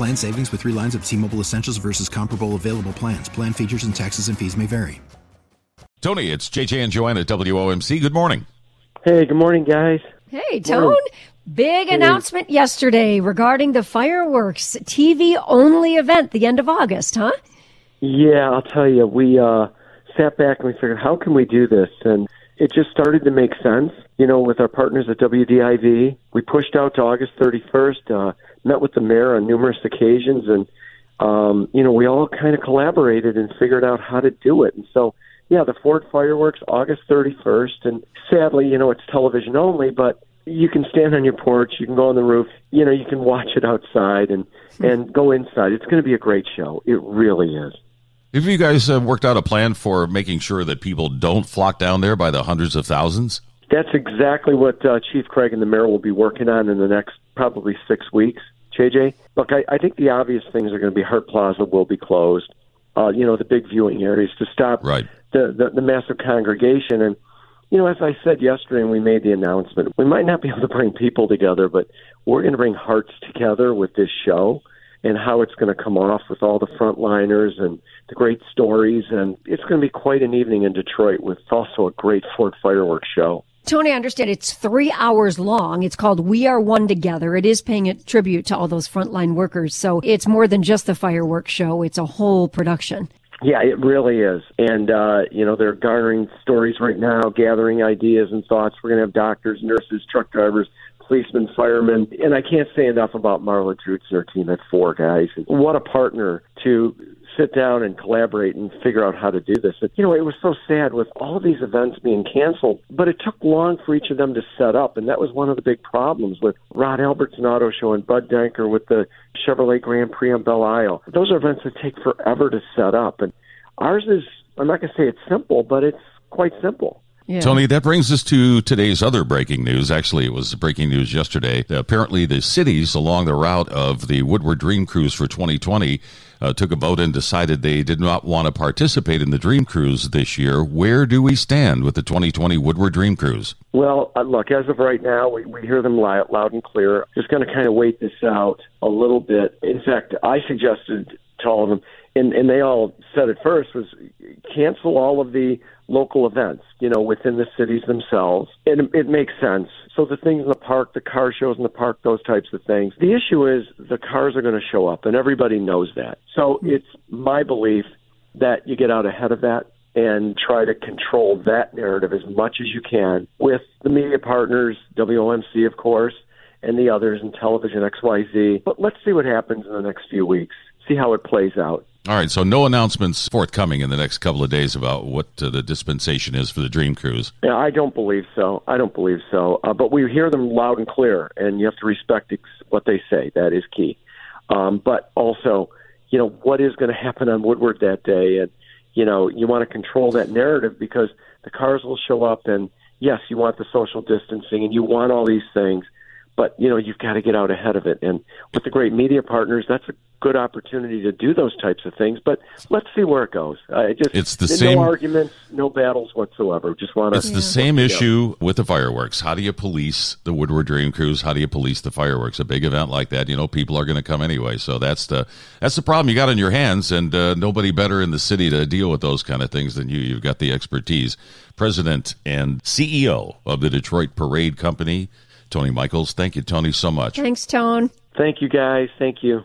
Plan savings with 3 lines of T-Mobile Essentials versus comparable available plans. Plan features and taxes and fees may vary. Tony, it's JJ and Joanna WOMC. Good morning. Hey, good morning, guys. Hey, Tone. Big announcement yesterday regarding the fireworks TV only event the end of August, huh? Yeah, I'll tell you, we uh, sat back and we figured, how can we do this? And it just started to make sense. You know, with our partners at WDIV, we pushed out to August 31st, uh, met with the mayor on numerous occasions, and, um, you know, we all kind of collaborated and figured out how to do it. And so, yeah, the Ford fireworks, August 31st. And sadly, you know, it's television only, but you can stand on your porch, you can go on the roof, you know, you can watch it outside and and go inside. It's going to be a great show. It really is. Have you guys uh, worked out a plan for making sure that people don't flock down there by the hundreds of thousands? That's exactly what uh, Chief Craig and the mayor will be working on in the next probably six weeks. JJ, look, I, I think the obvious things are going to be Hart Plaza will be closed. Uh, you know, the big viewing areas to stop right. the, the the massive congregation and you know, as I said yesterday when we made the announcement, we might not be able to bring people together, but we're going to bring hearts together with this show and how it's going to come off with all the frontliners and the great stories. And it's going to be quite an evening in Detroit with also a great Ford fireworks show. Tony, I understand it's three hours long. It's called We Are One Together. It is paying a tribute to all those frontline workers. So it's more than just the fireworks show. It's a whole production. Yeah, it really is. And, uh, you know, they're garnering stories right now, gathering ideas and thoughts. We're going to have doctors, nurses, truck drivers, policemen, firemen. And I can't say enough about Marla Drutz and her team at Four Guys. What a partner to sit down and collaborate and figure out how to do this. you know, it was so sad with all these events being canceled, but it took long for each of them to set up, and that was one of the big problems with Rod Alberts and Auto Show and Bud Denker with the Chevrolet Grand Prix on Belle Isle. Those are events that take forever to set up, and ours is. I'm not going to say it's simple, but it's quite simple. Yeah. Tony, that brings us to today's other breaking news. Actually, it was breaking news yesterday. Apparently, the cities along the route of the Woodward Dream Cruise for 2020 uh, took a vote and decided they did not want to participate in the Dream Cruise this year. Where do we stand with the 2020 Woodward Dream Cruise? Well, uh, look, as of right now, we, we hear them loud, loud and clear. Just going to kind of wait this out a little bit. In fact, I suggested to all of them, and, and they all said at first, was cancel all of the local events, you know, within the cities themselves. And it, it makes sense. So the things in the park, the car shows in the park, those types of things. The issue is the cars are going to show up, and everybody knows that. So mm-hmm. it's my belief that you get out ahead of that and try to control that narrative as much as you can with the media partners, WOMC, of course, and the others in television XYZ. But let's see what happens in the next few weeks, see how it plays out. All right, so no announcements forthcoming in the next couple of days about what uh, the dispensation is for the Dream Cruise. Yeah, I don't believe so. I don't believe so. Uh, but we hear them loud and clear, and you have to respect ex- what they say. That is key. Um, but also, you know, what is going to happen on Woodward that day, and you know, you want to control that narrative because the cars will show up, and yes, you want the social distancing, and you want all these things but you know you've got to get out ahead of it. And with the great media partners that's a good opportunity to do those types of things. But let's see where it goes. I just it's the no same arguments no battles whatsoever. Just want to it's the same issue with the fireworks. How do you police the woodward dream cruise? How do you police the fireworks? A big event like that you know people are going to come anyway. So that's the that's the problem you got on your hands. And uh, nobody better in the city to deal with those kind of things than you. You've got the expertise. President and ceo of the detroit parade company Tony Michaels. Thank you, Tony, so much. Thanks, Tone. Thank you, guys. Thank you.